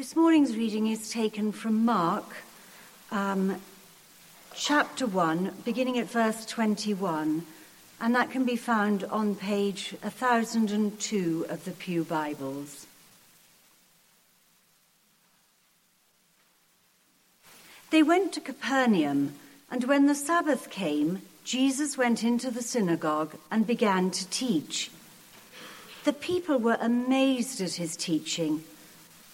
This morning's reading is taken from Mark um, chapter 1, beginning at verse 21, and that can be found on page 1002 of the Pew Bibles. They went to Capernaum, and when the Sabbath came, Jesus went into the synagogue and began to teach. The people were amazed at his teaching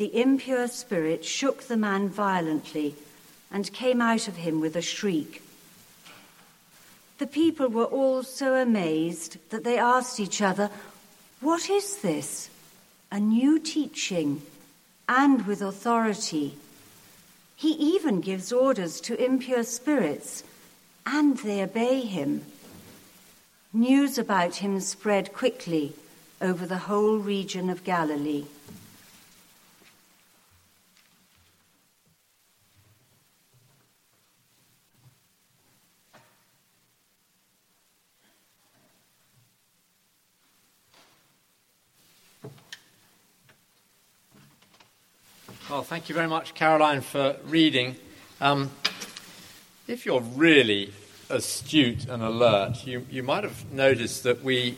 the impure spirit shook the man violently and came out of him with a shriek. The people were all so amazed that they asked each other, What is this? A new teaching and with authority. He even gives orders to impure spirits, and they obey him. News about him spread quickly over the whole region of Galilee. Well, thank you very much, Caroline, for reading. Um, if you're really astute and alert, you, you might have noticed that we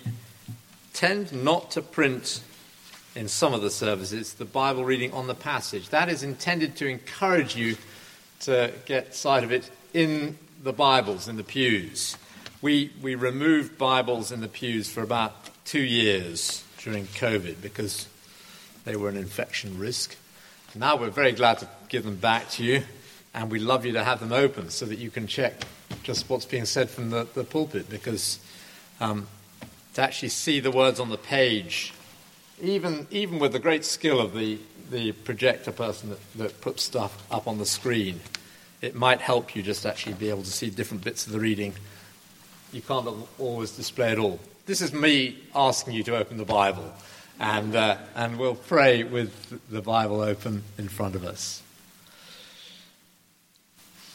tend not to print in some of the services the Bible reading on the passage. That is intended to encourage you to get sight of it in the Bibles, in the pews. We, we removed Bibles in the pews for about two years during COVID because they were an infection risk. Now we're very glad to give them back to you, and we'd love you to have them open so that you can check just what's being said from the, the pulpit, because um, to actually see the words on the page, even, even with the great skill of the, the projector person that, that puts stuff up on the screen, it might help you just actually be able to see different bits of the reading. You can't always display it all. This is me asking you to open the Bible and, uh, and we'll pray with the Bible open in front of us.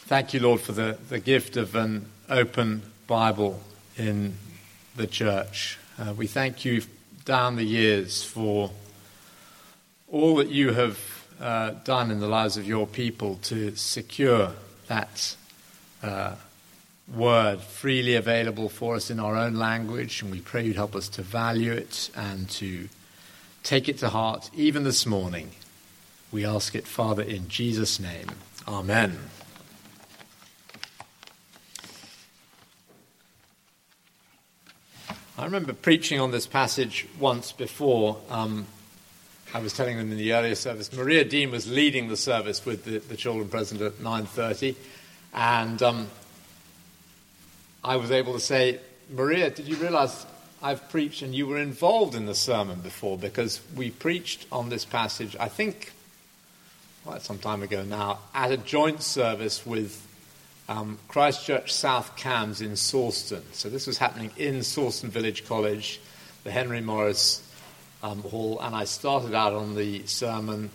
Thank you, Lord, for the, the gift of an open Bible in the church. Uh, we thank you down the years for all that you have uh, done in the lives of your people to secure that uh, word freely available for us in our own language, and we pray you'd help us to value it and to Take it to heart even this morning. We ask it, Father, in Jesus' name. Amen. I remember preaching on this passage once before. Um, I was telling them in the earlier service. Maria Dean was leading the service with the, the children present at 9.30. And um, I was able to say, Maria, did you realize I've preached and you were involved in the sermon before because we preached on this passage, I think, quite some time ago now, at a joint service with um, Christchurch South Cambs in Sawston. So this was happening in Sawston Village College, the Henry Morris um, Hall, and I started out on the sermon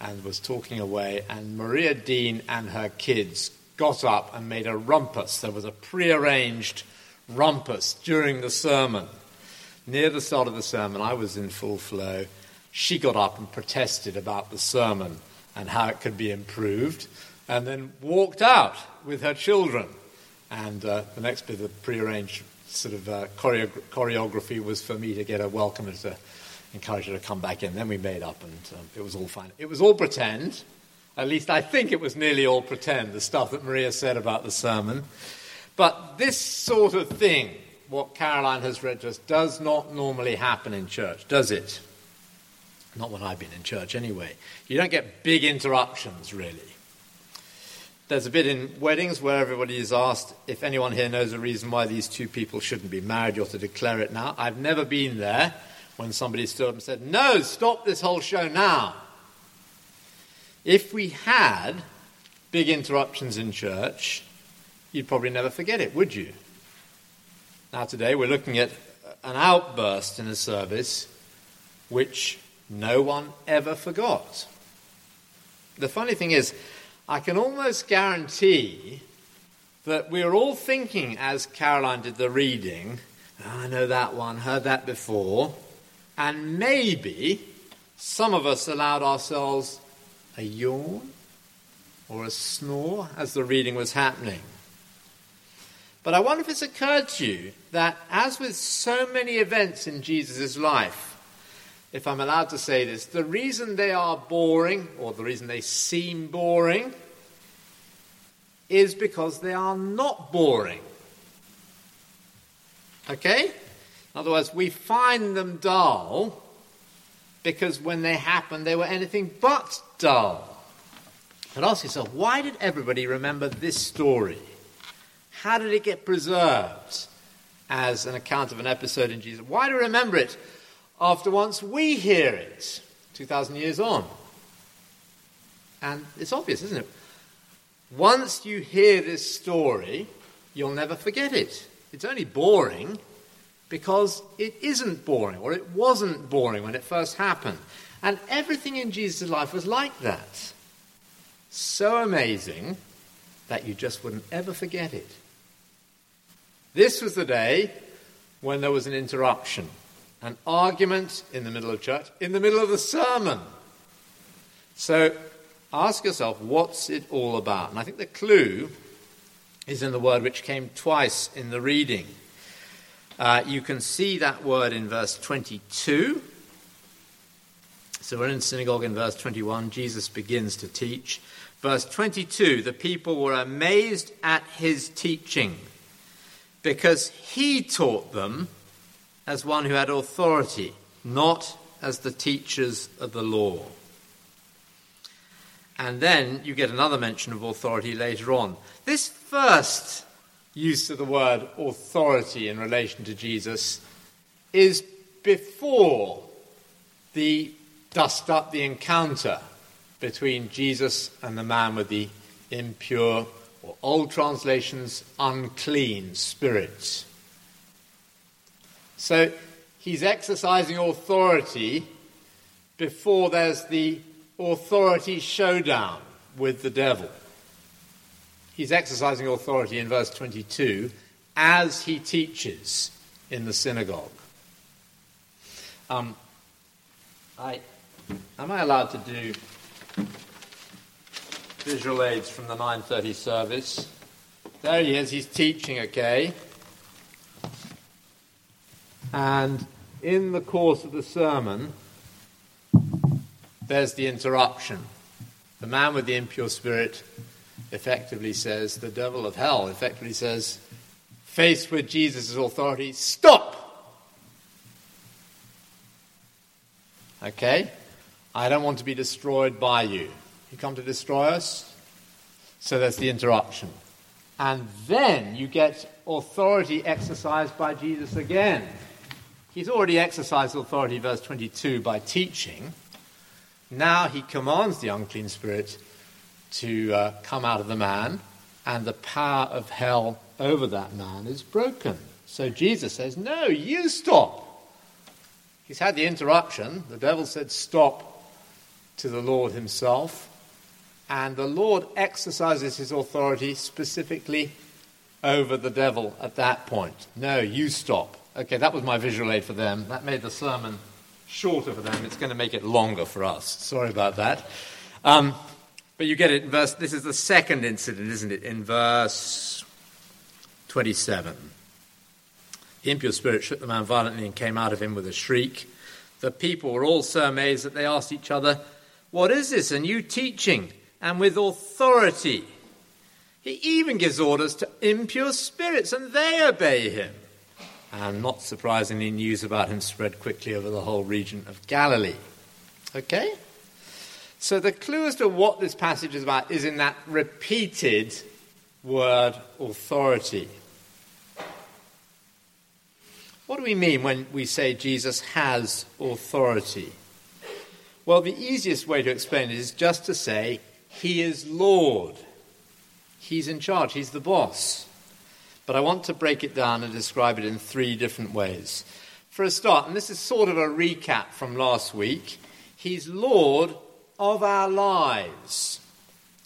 and was talking away, and Maria Dean and her kids got up and made a rumpus. There was a prearranged rumpus during the sermon. Near the start of the sermon, I was in full flow. She got up and protested about the sermon and how it could be improved, and then walked out with her children. And uh, the next bit of prearranged sort of uh, choreo- choreography was for me to get her welcome and to encourage her to come back in. Then we made up, and um, it was all fine. It was all pretend. At least I think it was nearly all pretend, the stuff that Maria said about the sermon. But this sort of thing, what Caroline has read to us, does not normally happen in church, does it? Not when I've been in church, anyway. You don't get big interruptions, really. There's a bit in weddings where everybody is asked if anyone here knows a reason why these two people shouldn't be married, you ought to declare it now. I've never been there when somebody stood up and said, No, stop this whole show now. If we had big interruptions in church, you'd probably never forget it, would you? Now, today we're looking at an outburst in a service which no one ever forgot. The funny thing is, I can almost guarantee that we were all thinking as Caroline did the reading, oh, I know that one, heard that before, and maybe some of us allowed ourselves a yawn or a snore as the reading was happening. But I wonder if it's occurred to you that, as with so many events in Jesus' life, if I'm allowed to say this, the reason they are boring, or the reason they seem boring, is because they are not boring. Okay? In other words, we find them dull because when they happened, they were anything but dull. But ask yourself, why did everybody remember this story? How did it get preserved as an account of an episode in Jesus? Why do we remember it after once we hear it, 2,000 years on? And it's obvious, isn't it? Once you hear this story, you'll never forget it. It's only boring because it isn't boring, or it wasn't boring when it first happened. And everything in Jesus' life was like that. So amazing that you just wouldn't ever forget it. This was the day when there was an interruption, an argument in the middle of church, in the middle of the sermon. So ask yourself, what's it all about? And I think the clue is in the word which came twice in the reading. Uh, you can see that word in verse 22. So we're in synagogue in verse 21. Jesus begins to teach. Verse 22 the people were amazed at his teaching because he taught them as one who had authority, not as the teachers of the law. And then you get another mention of authority later on. This first use of the word authority in relation to Jesus is before the dust up, the encounter between Jesus and the man with the impure, or old translations, unclean spirits. So he's exercising authority before there's the authority showdown with the devil. He's exercising authority in verse 22 as he teaches in the synagogue. Um, I, am I allowed to do visual aids from the 9:30 service? There he is. He's teaching. Okay. And in the course of the sermon, there's the interruption. The man with the impure spirit effectively says, the devil of hell effectively says, faced with Jesus' authority, stop! Okay? I don't want to be destroyed by you. You come to destroy us? So there's the interruption. And then you get authority exercised by Jesus again. He's already exercised authority, verse 22, by teaching. Now he commands the unclean spirit to uh, come out of the man, and the power of hell over that man is broken. So Jesus says, No, you stop. He's had the interruption. The devil said, Stop to the Lord himself. And the Lord exercises his authority specifically over the devil at that point. No, you stop. Okay, that was my visual aid for them. That made the sermon shorter for them. It's going to make it longer for us. Sorry about that. Um, but you get it verse, this is the second incident, isn't it? In verse 27. The impure spirit shook the man violently and came out of him with a shriek. The people were all so amazed that they asked each other, What is this? A new teaching, and with authority. He even gives orders to impure spirits, and they obey him. And not surprisingly, news about him spread quickly over the whole region of Galilee. Okay? So the clue as to what this passage is about is in that repeated word authority. What do we mean when we say Jesus has authority? Well, the easiest way to explain it is just to say, He is Lord. He's in charge, He's the boss. But I want to break it down and describe it in three different ways. For a start, and this is sort of a recap from last week, He's Lord of our lives.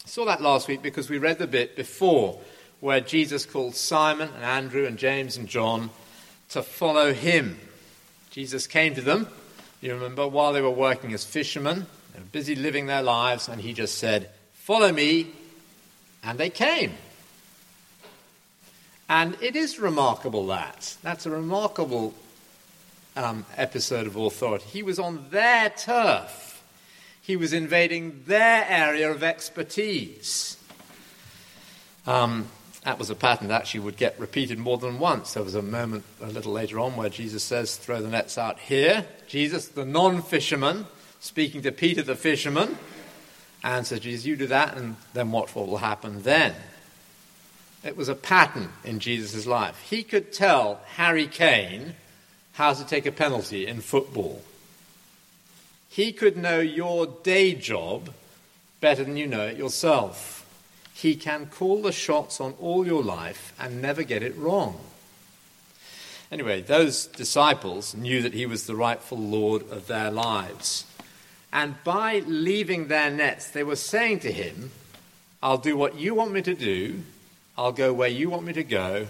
I saw that last week because we read the bit before where Jesus called Simon and Andrew and James and John to follow him. Jesus came to them, you remember, while they were working as fishermen. They were busy living their lives, and he just said, Follow me. And they came. And it is remarkable that. That's a remarkable um, episode of authority. He was on their turf, he was invading their area of expertise. Um, that was a pattern that actually would get repeated more than once. There was a moment a little later on where Jesus says, Throw the nets out here. Jesus, the non fisherman, speaking to Peter the fisherman, and says, Jesus, you do that, and then what will happen then. It was a pattern in Jesus' life. He could tell Harry Kane how to take a penalty in football. He could know your day job better than you know it yourself. He can call the shots on all your life and never get it wrong. Anyway, those disciples knew that he was the rightful Lord of their lives. And by leaving their nets, they were saying to him, I'll do what you want me to do, I'll go where you want me to go,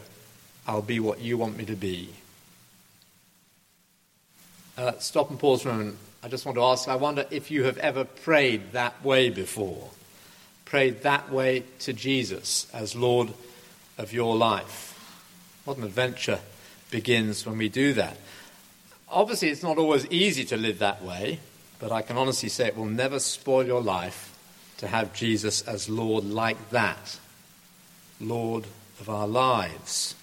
I'll be what you want me to be. Uh, stop and pause for a moment. I just want to ask I wonder if you have ever prayed that way before prayed that way to Jesus as Lord of your life. What an adventure begins when we do that. Obviously, it's not always easy to live that way, but I can honestly say it will never spoil your life to have Jesus as Lord like that. Lord of our lives.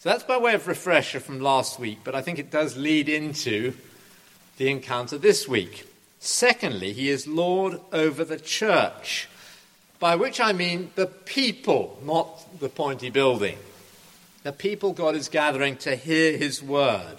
So that's by way of refresher from last week, but I think it does lead into the encounter this week. Secondly, he is Lord over the church by which I mean the people, not the pointy building. The people God is gathering to hear his word.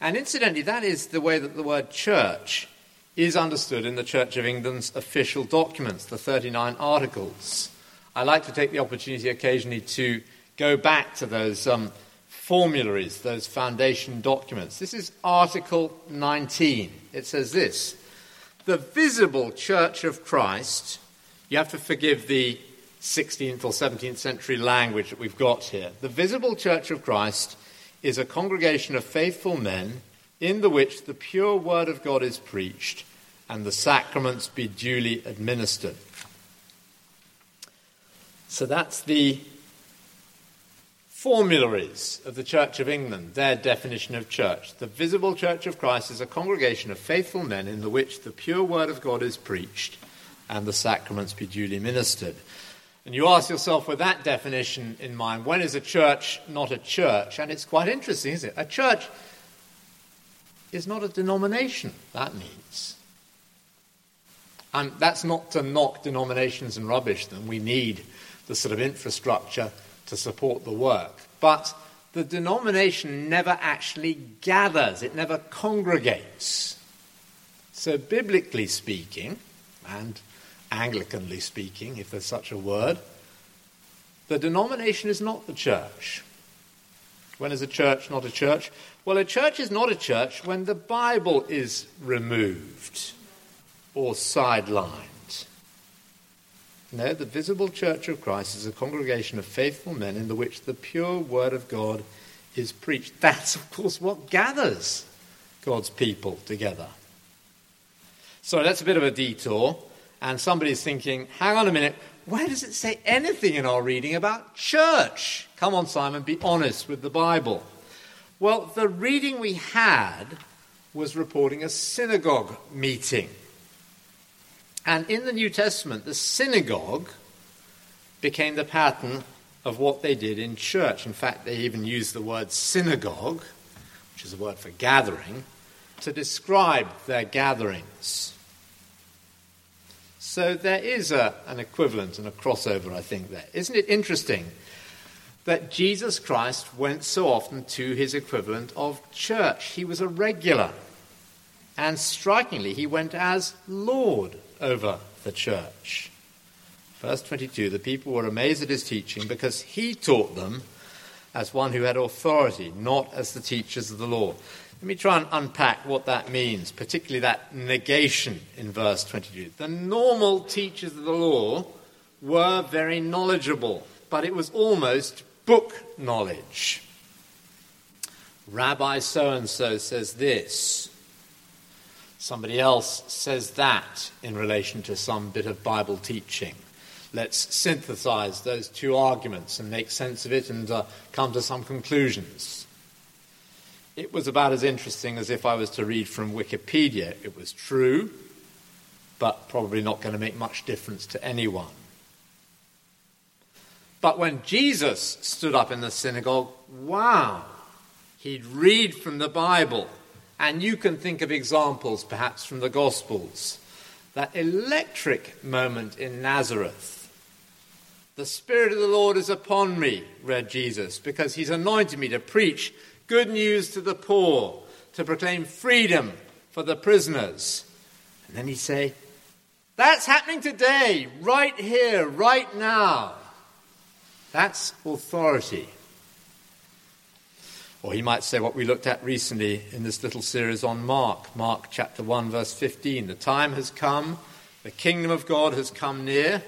And incidentally, that is the way that the word church is understood in the Church of England's official documents, the 39 articles. I like to take the opportunity occasionally to go back to those um, formularies, those foundation documents. This is Article 19. It says this The visible church of Christ you have to forgive the 16th or 17th century language that we've got here. The visible church of Christ is a congregation of faithful men in the which the pure word of God is preached and the sacraments be duly administered. So that's the formularies of the Church of England, their definition of church. The visible church of Christ is a congregation of faithful men in the which the pure word of God is preached and the sacraments be duly ministered. And you ask yourself, with that definition in mind, when is a church not a church? And it's quite interesting, isn't it? A church is not a denomination, that means. And that's not to knock denominations and rubbish them. We need the sort of infrastructure to support the work. But the denomination never actually gathers, it never congregates. So, biblically speaking, and Anglicanly speaking, if there's such a word, the denomination is not the church. When is a church not a church? Well, a church is not a church when the Bible is removed or sidelined. No, the visible church of Christ is a congregation of faithful men in the which the pure word of God is preached. That's, of course, what gathers God's people together. So that's a bit of a detour and somebody's thinking, hang on a minute, where does it say anything in our reading about church? Come on, Simon, be honest with the Bible. Well, the reading we had was reporting a synagogue meeting. And in the New Testament, the synagogue became the pattern of what they did in church. In fact, they even used the word synagogue, which is a word for gathering, to describe their gatherings. So there is a, an equivalent and a crossover, I think, there. Isn't it interesting that Jesus Christ went so often to his equivalent of church? He was a regular. And strikingly, he went as Lord over the church. Verse 22 the people were amazed at his teaching because he taught them as one who had authority, not as the teachers of the law. Let me try and unpack what that means, particularly that negation in verse 22. The normal teachers of the law were very knowledgeable, but it was almost book knowledge. Rabbi so and so says this. Somebody else says that in relation to some bit of Bible teaching. Let's synthesize those two arguments and make sense of it and uh, come to some conclusions. It was about as interesting as if I was to read from Wikipedia. It was true, but probably not going to make much difference to anyone. But when Jesus stood up in the synagogue, wow, he'd read from the Bible. And you can think of examples, perhaps, from the Gospels. That electric moment in Nazareth. The Spirit of the Lord is upon me, read Jesus, because he's anointed me to preach good news to the poor, to proclaim freedom for the prisoners. And then he'd say, That's happening today, right here, right now. That's authority. Or he might say what we looked at recently in this little series on Mark, Mark chapter 1, verse 15. The time has come, the kingdom of God has come near,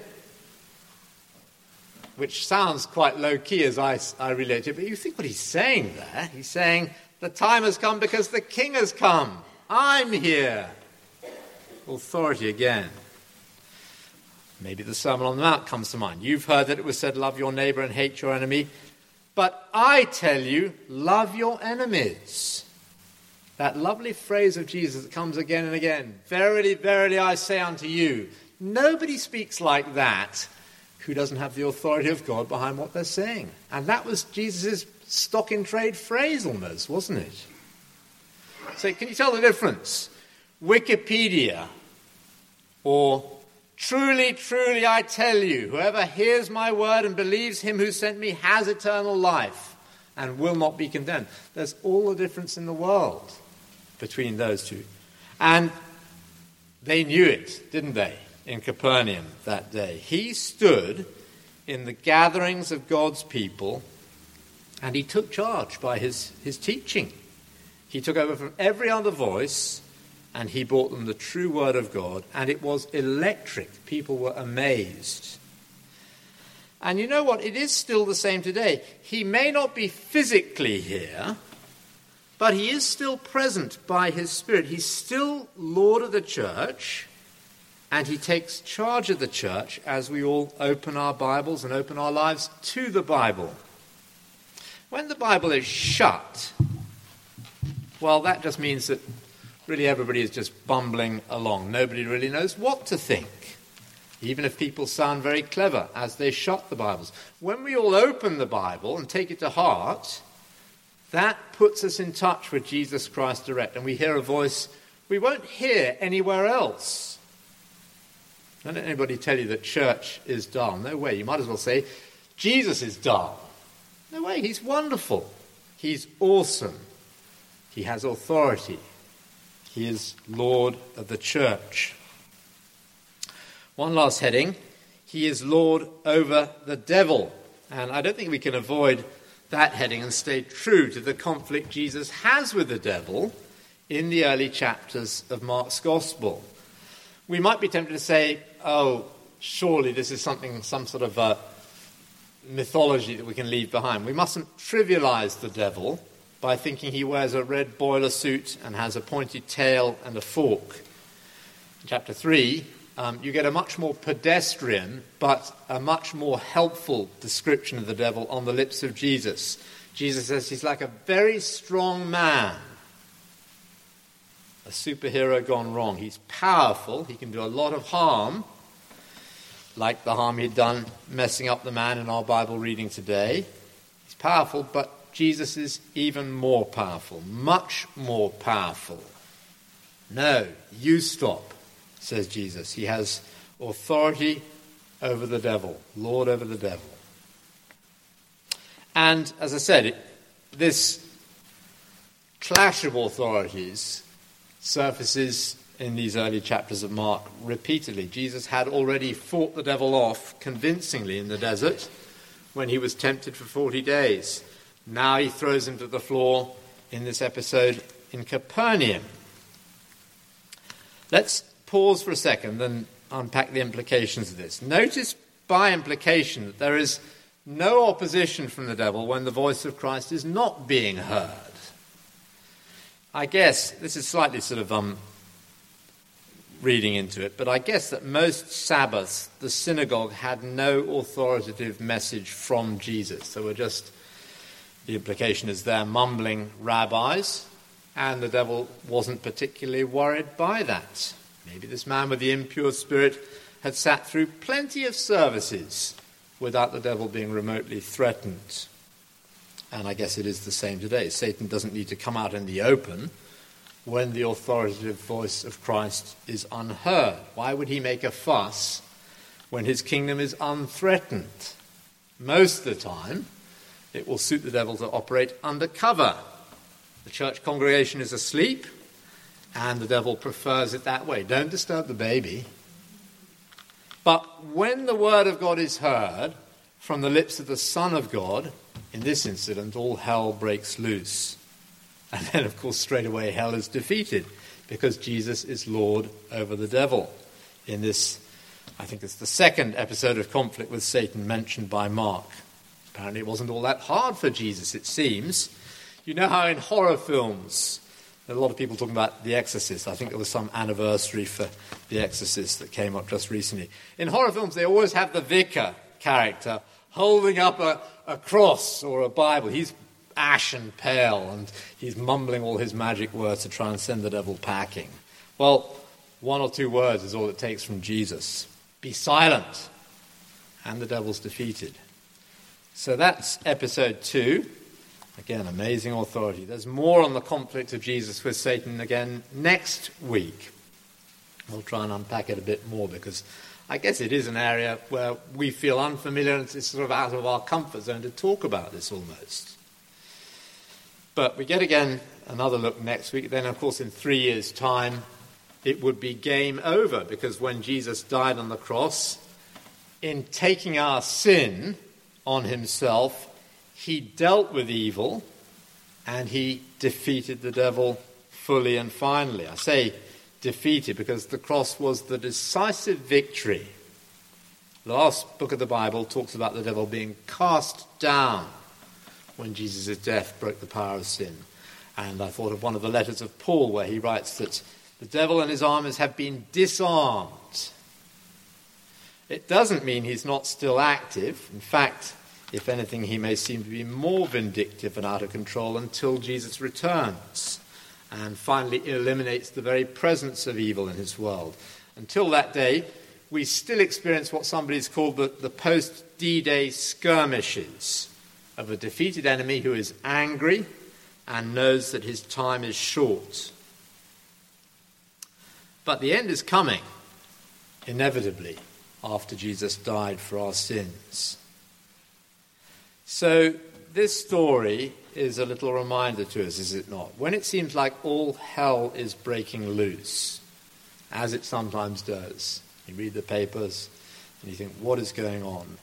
which sounds quite low key as I, I relate it, but you think what he's saying there? He's saying, The time has come because the king has come. I'm here. Authority again. Maybe the Sermon on the Mount comes to mind. You've heard that it was said, Love your neighbor and hate your enemy. But I tell you, love your enemies. That lovely phrase of Jesus comes again and again Verily, verily, I say unto you. Nobody speaks like that who doesn't have the authority of God behind what they're saying. And that was Jesus' stock in trade phrase almost, wasn't it? So, can you tell the difference? Wikipedia or Truly, truly, I tell you, whoever hears my word and believes him who sent me has eternal life and will not be condemned. There's all the difference in the world between those two. And they knew it, didn't they, in Capernaum that day? He stood in the gatherings of God's people and he took charge by his, his teaching. He took over from every other voice and he brought them the true word of God, and it was electric. People were amazed. And you know what? It is still the same today. He may not be physically here, but he is still present by his Spirit. He's still Lord of the church, and he takes charge of the church as we all open our Bibles and open our lives to the Bible. When the Bible is shut, well, that just means that really everybody is just bumbling along. Nobody really knows what to think, even if people sound very clever as they shut the Bibles. When we all open the Bible and take it to heart, that puts us in touch with Jesus Christ direct, and we hear a voice we won't hear anywhere else. Don't let anybody tell you that church is dull. No way. You might as well say Jesus is dull. No way. He's wonderful. He's awesome. He has authority. He is Lord of the church. One last heading He is Lord over the devil. And I don't think we can avoid that heading and stay true to the conflict Jesus has with the devil in the early chapters of Mark's Gospel. We might be tempted to say, oh, surely this is something, some sort of a mythology that we can leave behind. We mustn't trivialize the devil by thinking he wears a red boiler suit and has a pointed tail and a fork. In chapter 3, um, you get a much more pedestrian but a much more helpful description of the devil on the lips of Jesus. Jesus says he's like a very strong man, a superhero gone wrong. He's powerful, he can do a lot of harm, like the harm he'd done messing up the man in our Bible reading today. He's powerful, but Jesus is even more powerful, much more powerful. No, you stop, says Jesus. He has authority over the devil, Lord over the devil. And as I said, it, this clash of authorities surfaces in these early chapters of Mark repeatedly. Jesus had already fought the devil off convincingly in the desert when he was tempted for 40 days. Now he throws him to the floor in this episode in Capernaum. Let's pause for a second and unpack the implications of this. Notice by implication that there is no opposition from the devil when the voice of Christ is not being heard. I guess this is slightly sort of um, reading into it, but I guess that most Sabbaths the synagogue had no authoritative message from Jesus. They were just, the implication is they're mumbling rabbis, and the devil wasn't particularly worried by that. Maybe this man with the impure spirit had sat through plenty of services without the devil being remotely threatened. And I guess it is the same today. Satan doesn't need to come out in the open when the authoritative voice of Christ is unheard. Why would he make a fuss when his kingdom is unthreatened? Most of the time, it will suit the devil to operate undercover. The church congregation is asleep, and the devil prefers it that way. Don't disturb the baby. But when the word of God is heard from the lips of the Son of God, in this incident, all hell breaks loose. And then, of course, straight away, hell is defeated because Jesus is Lord over the devil. In this, I think it's the second episode of conflict with Satan mentioned by Mark. Apparently, it wasn't all that hard for Jesus, it seems. You know how in horror films, a lot of people talking about The Exorcist. I think there was some anniversary for The Exorcist that came up just recently. In horror films, they always have the vicar character holding up a, a cross or a Bible. He's ashen pale and he's mumbling all his magic words to try and send the devil packing. Well, one or two words is all it takes from Jesus be silent, and the devil's defeated. So that's episode two. Again, amazing authority. There's more on the conflict of Jesus with Satan again next week. We'll try and unpack it a bit more because I guess it is an area where we feel unfamiliar and it's sort of out of our comfort zone to talk about this almost. But we get again another look next week. Then, of course, in three years' time, it would be game over because when Jesus died on the cross, in taking our sin on himself, he dealt with evil and he defeated the devil fully and finally. I say defeated because the cross was the decisive victory. The last book of the Bible talks about the devil being cast down when Jesus' death broke the power of sin. And I thought of one of the letters of Paul where he writes that the devil and his armies have been disarmed. It doesn't mean he's not still active. In fact, if anything, he may seem to be more vindictive and out of control until Jesus returns and finally eliminates the very presence of evil in his world. Until that day, we still experience what somebody's called the, the post D Day skirmishes of a defeated enemy who is angry and knows that his time is short. But the end is coming, inevitably, after Jesus died for our sins. So, this story is a little reminder to us, is it not? When it seems like all hell is breaking loose, as it sometimes does, you read the papers and you think, what is going on?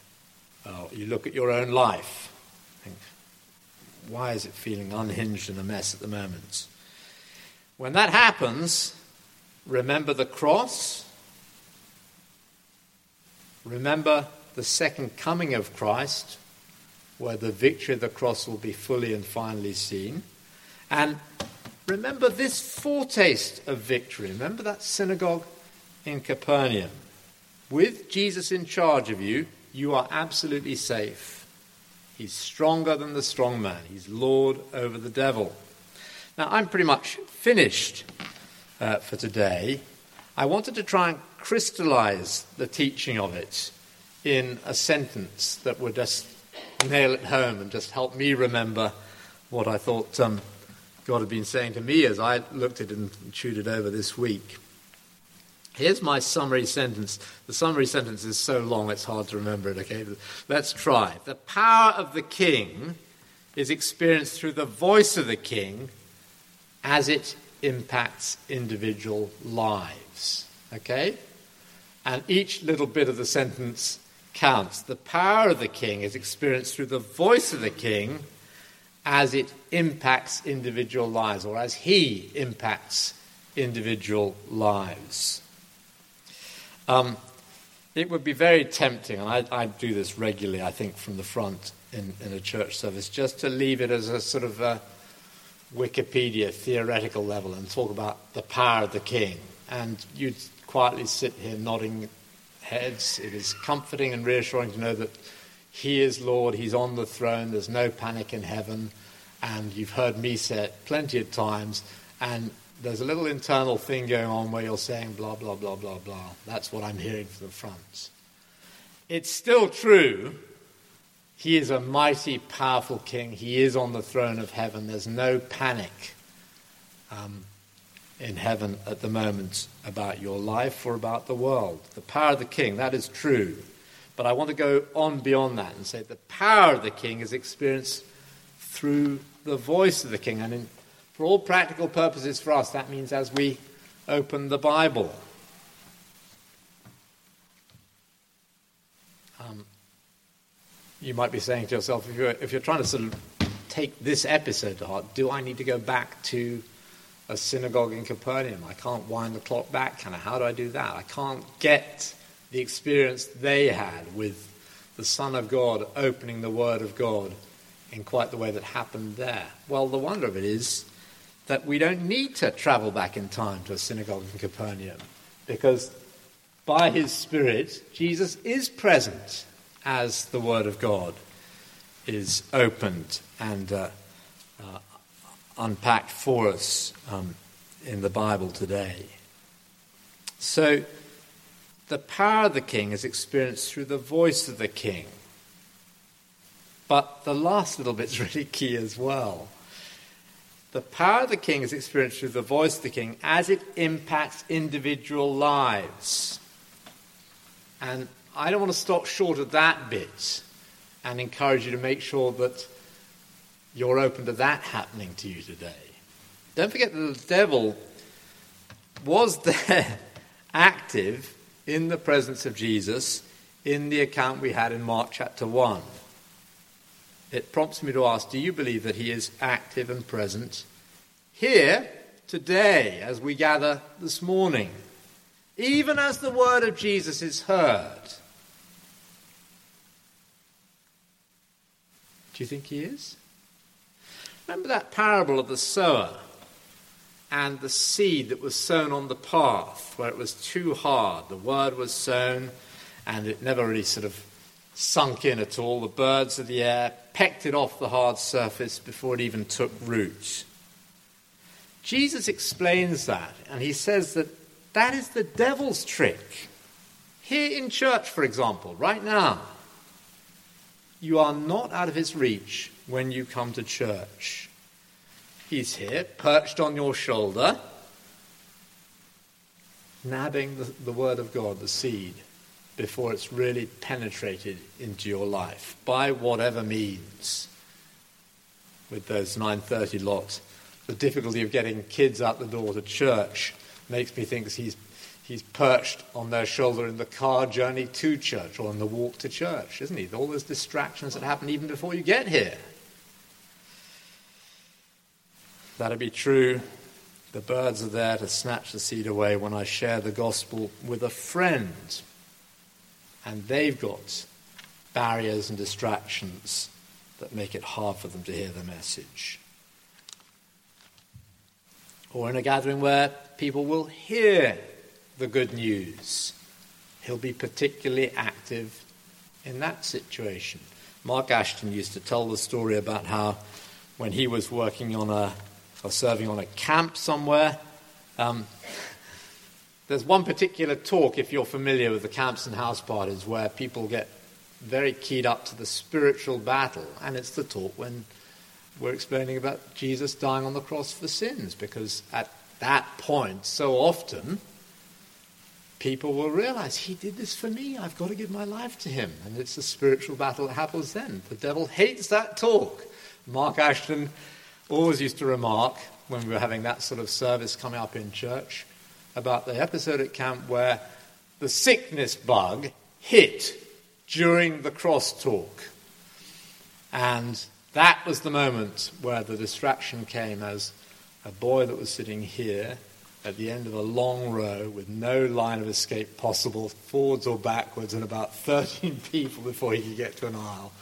you look at your own life, why is it feeling unhinged and a mess at the moment? When that happens, remember the cross, remember the second coming of Christ where the victory of the cross will be fully and finally seen. And remember this foretaste of victory. Remember that synagogue in Capernaum. With Jesus in charge of you, you are absolutely safe. He's stronger than the strong man, he's Lord over the devil. Now, I'm pretty much finished uh, for today. I wanted to try and crystallize the teaching of it in a sentence that would just nail it home and just help me remember what I thought um, God had been saying to me as I looked at it and chewed it over this week. Here's my summary sentence. The summary sentence is so long it's hard to remember it, okay? Let's try. The power of the king is experienced through the voice of the king as it impacts individual lives. Okay? And each little bit of the sentence counts. The power of the king is experienced through the voice of the king as it impacts individual lives, or as he impacts individual lives. Um, it would be very tempting, and I, I, do this regularly, I think, from the front in, in a church service, just to leave it as a sort of a Wikipedia theoretical level and talk about the power of the king. And you'd quietly sit here nodding heads. It is comforting and reassuring to know that He is Lord, He's on the throne, there's no panic in heaven. And you've heard me say it plenty of times. And there's a little internal thing going on where you're saying blah, blah, blah, blah, blah. That's what I'm hearing from the front. It's still true. He is a mighty, powerful king. He is on the throne of heaven. There's no panic um, in heaven at the moment about your life or about the world. The power of the king, that is true. But I want to go on beyond that and say the power of the king is experienced through the voice of the king. And in for all practical purposes for us, that means as we open the Bible. Um, you might be saying to yourself, if you're, if you're trying to sort of take this episode to heart, do I need to go back to a synagogue in Capernaum? I can't wind the clock back, can I? How do I do that? I can't get the experience they had with the Son of God opening the Word of God in quite the way that happened there. Well, the wonder of it is that we don't need to travel back in time to a synagogue in Capernaum because by his Spirit, Jesus is present as the Word of God is opened and uh, uh, unpacked for us um, in the Bible today. So, the power of the king is experienced through the voice of the king. But the last little bit's really key as well. The power of the king is experienced through the voice of the king as it impacts individual lives. And I don't want to stop short of that bit and encourage you to make sure that you're open to that happening to you today. Don't forget that the devil was there active in the presence of Jesus in the account we had in Mark chapter 1 it prompts me to ask do you believe that he is active and present here today as we gather this morning? Even as the word of Jesus is heard. Do you think he is? Remember that parable of the sower and the seed that was sown on the path where it was too hard. The word was sown and it never really sort of sunk in at all. The birds of the air pecked it off the hard surface before it even took root. Jesus explains that, and he says that that is the devil's trick. Here in church, for example, right now, you are not out of his reach when you come to church. He's here, perched on your shoulder, nabbing the, the word of God, the seed before it's really penetrated into your life by whatever means. With those 9:30 lots, the difficulty of getting kids out the door to church makes me think he's he's perched on their shoulder in the car journey to church or on the walk to church, isn't he? All those distractions that happen even before you get here. That'd be true. The birds are there to snatch the seed away when I share the gospel with a friend and they've got barriers and distractions that make it hard for them to hear the message. Or in a gathering where people will hear the good news, he'll be particularly active in that situation. Mark Ashton used to tell the story about how when he was working on a or serving on a camp somewhere, um, there's one particular talk, if you're familiar with the camps and house parties, where people get very keyed up to the spiritual battle, and it's the talk when we're explaining about Jesus dying on the cross for sins, because at that point, so often, people will realize he did this for me. I've got to give my life to him. And it's a spiritual battle that happens then. The devil hates that talk. Mark Ashton always used to remark when we were having that sort of service coming up in church about the episode at camp where the sickness bug hit during the crosstalk. And that was the moment where the distraction came as a boy that was sitting here at the end of a long row with no line of escape possible, forwards or backwards, and about 13 people before he could get to an aisle,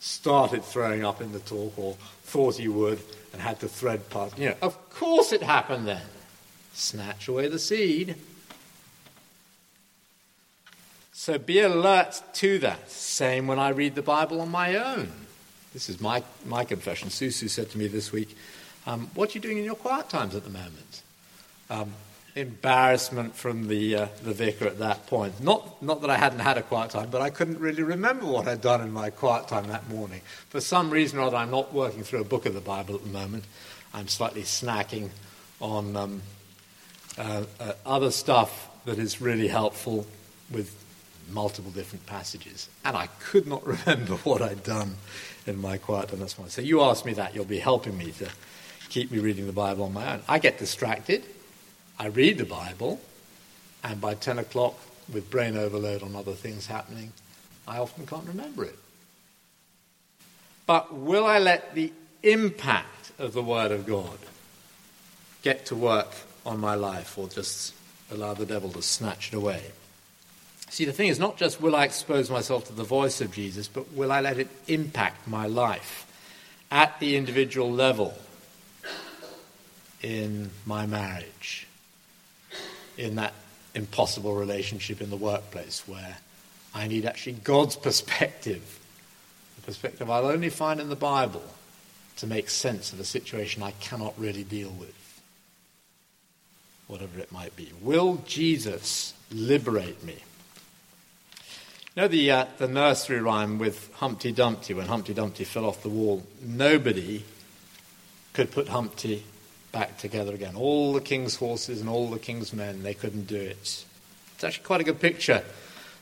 started throwing up in the talk or thought he would and had to thread past. You know, of course it happened then. Snatch away the seed. So be alert to that. Same when I read the Bible on my own. This is my, my confession. Susu said to me this week, um, What are you doing in your quiet times at the moment? Um, embarrassment from the, uh, the vicar at that point. Not, not that I hadn't had a quiet time, but I couldn't really remember what I'd done in my quiet time that morning. For some reason or other, I'm not working through a book of the Bible at the moment. I'm slightly snacking on um, uh, uh, other stuff that is really helpful with multiple different passages. And I could not remember what I'd done in my quiet time. So you ask me that, you'll be helping me to keep me reading the Bible on my own. I get distracted. I read the Bible, and by 10 o'clock, with brain overload on other things happening, I often can't remember it. But will I let the impact of the Word of God get to work on my life or just allow the devil to snatch it away? See, the thing is not just will I expose myself to the voice of Jesus, but will I let it impact my life at the individual level in my marriage, in that impossible relationship in the workplace where I need actually God's perspective, the perspective I'll only find in the Bible to make sense of a situation I cannot really deal with, whatever it might be. Will Jesus liberate me? You know the, uh, the nursery rhyme with Humpty Dumpty, when Humpty Dumpty fell off the wall? Nobody could put Humpty back together again. All the king's horses and all the king's men, they couldn't do it. It's actually quite a good picture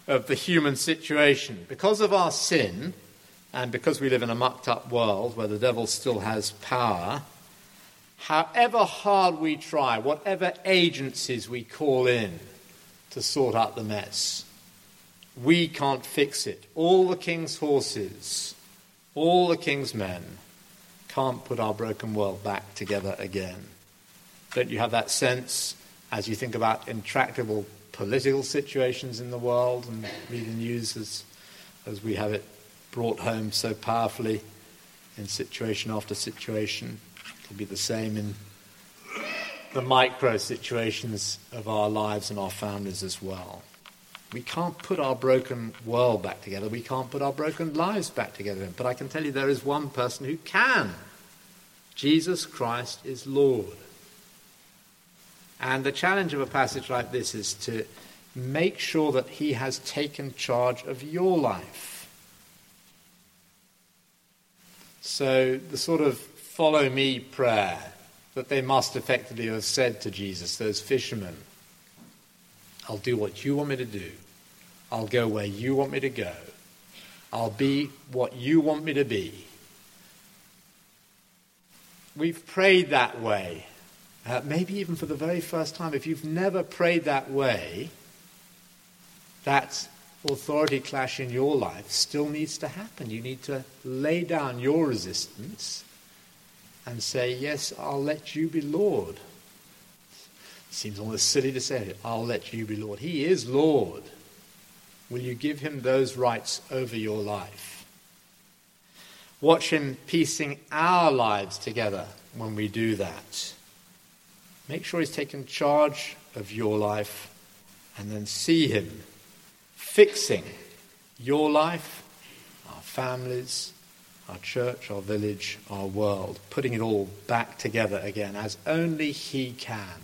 of the human situation. Because of our sin, and because we live in a mucked up world where the devil still has power, however hard we try, whatever agencies we call in to sort out the mess, we can't fix it. All the king's horses, all the king's men can't put our broken world back together again. Don't you have that sense as you think about intractable political situations in the world and read the news as, as we have it brought home so powerfully in situation after situation? It'll be the same in the micro situations of our lives and our families as well. We can't put our broken world back together. We can't put our broken lives back together. But I can tell you there is one person who can. Jesus Christ is Lord. And the challenge of a passage like this is to make sure that He has taken charge of your life. So, the sort of follow me prayer that they must effectively have said to Jesus, those fishermen I'll do what you want me to do. I'll go where you want me to go. I'll be what you want me to be. We've prayed that way. Uh, maybe even for the very first time. If you've never prayed that way, that authority clash in your life still needs to happen. You need to lay down your resistance and say, Yes, I'll let you be Lord. Seems almost silly to say. I'll let you be Lord. He is Lord. Will you give him those rights over your life? Watch him piecing our lives together when we do that. Make sure he's taken charge of your life and then see him fixing your life, our families, our church, our village, our world, putting it all back together again as only he can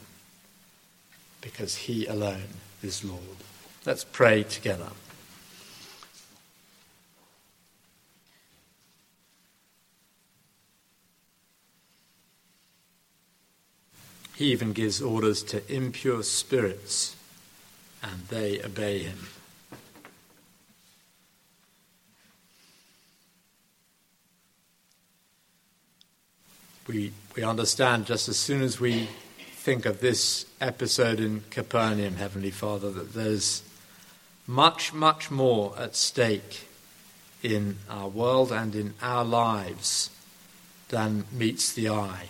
because he alone is Lord. Let's pray together. He even gives orders to impure spirits, and they obey him. We, we understand just as soon as we think of this episode in Capernaum, Heavenly Father, that there's much, much more at stake in our world and in our lives than meets the eye.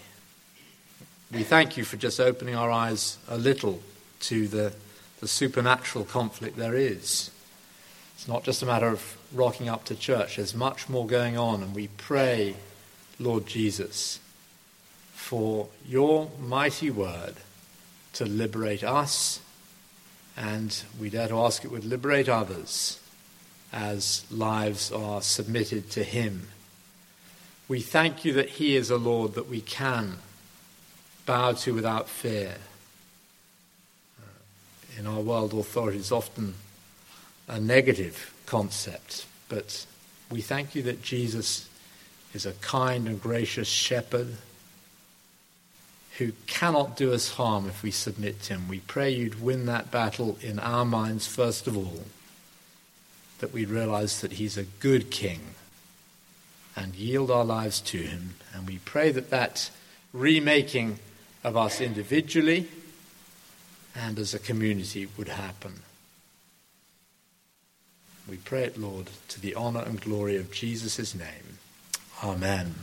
We thank you for just opening our eyes a little to the, the supernatural conflict there is. It's not just a matter of rocking up to church, there's much more going on, and we pray, Lord Jesus, for your mighty word to liberate us, and we dare to ask it would liberate others as lives are submitted to Him. We thank you that He is a Lord that we can bow to without fear. Uh, in our world, authority is often a negative concept, but we thank you that Jesus is a kind and gracious shepherd who cannot do us harm if we submit to him. We pray you'd win that battle in our minds first of all, that we'd realize that he's a good king and yield our lives to him. And we pray that that remaking of us individually and as a community would happen. We pray it, Lord, to the honor and glory of Jesus' name. Amen.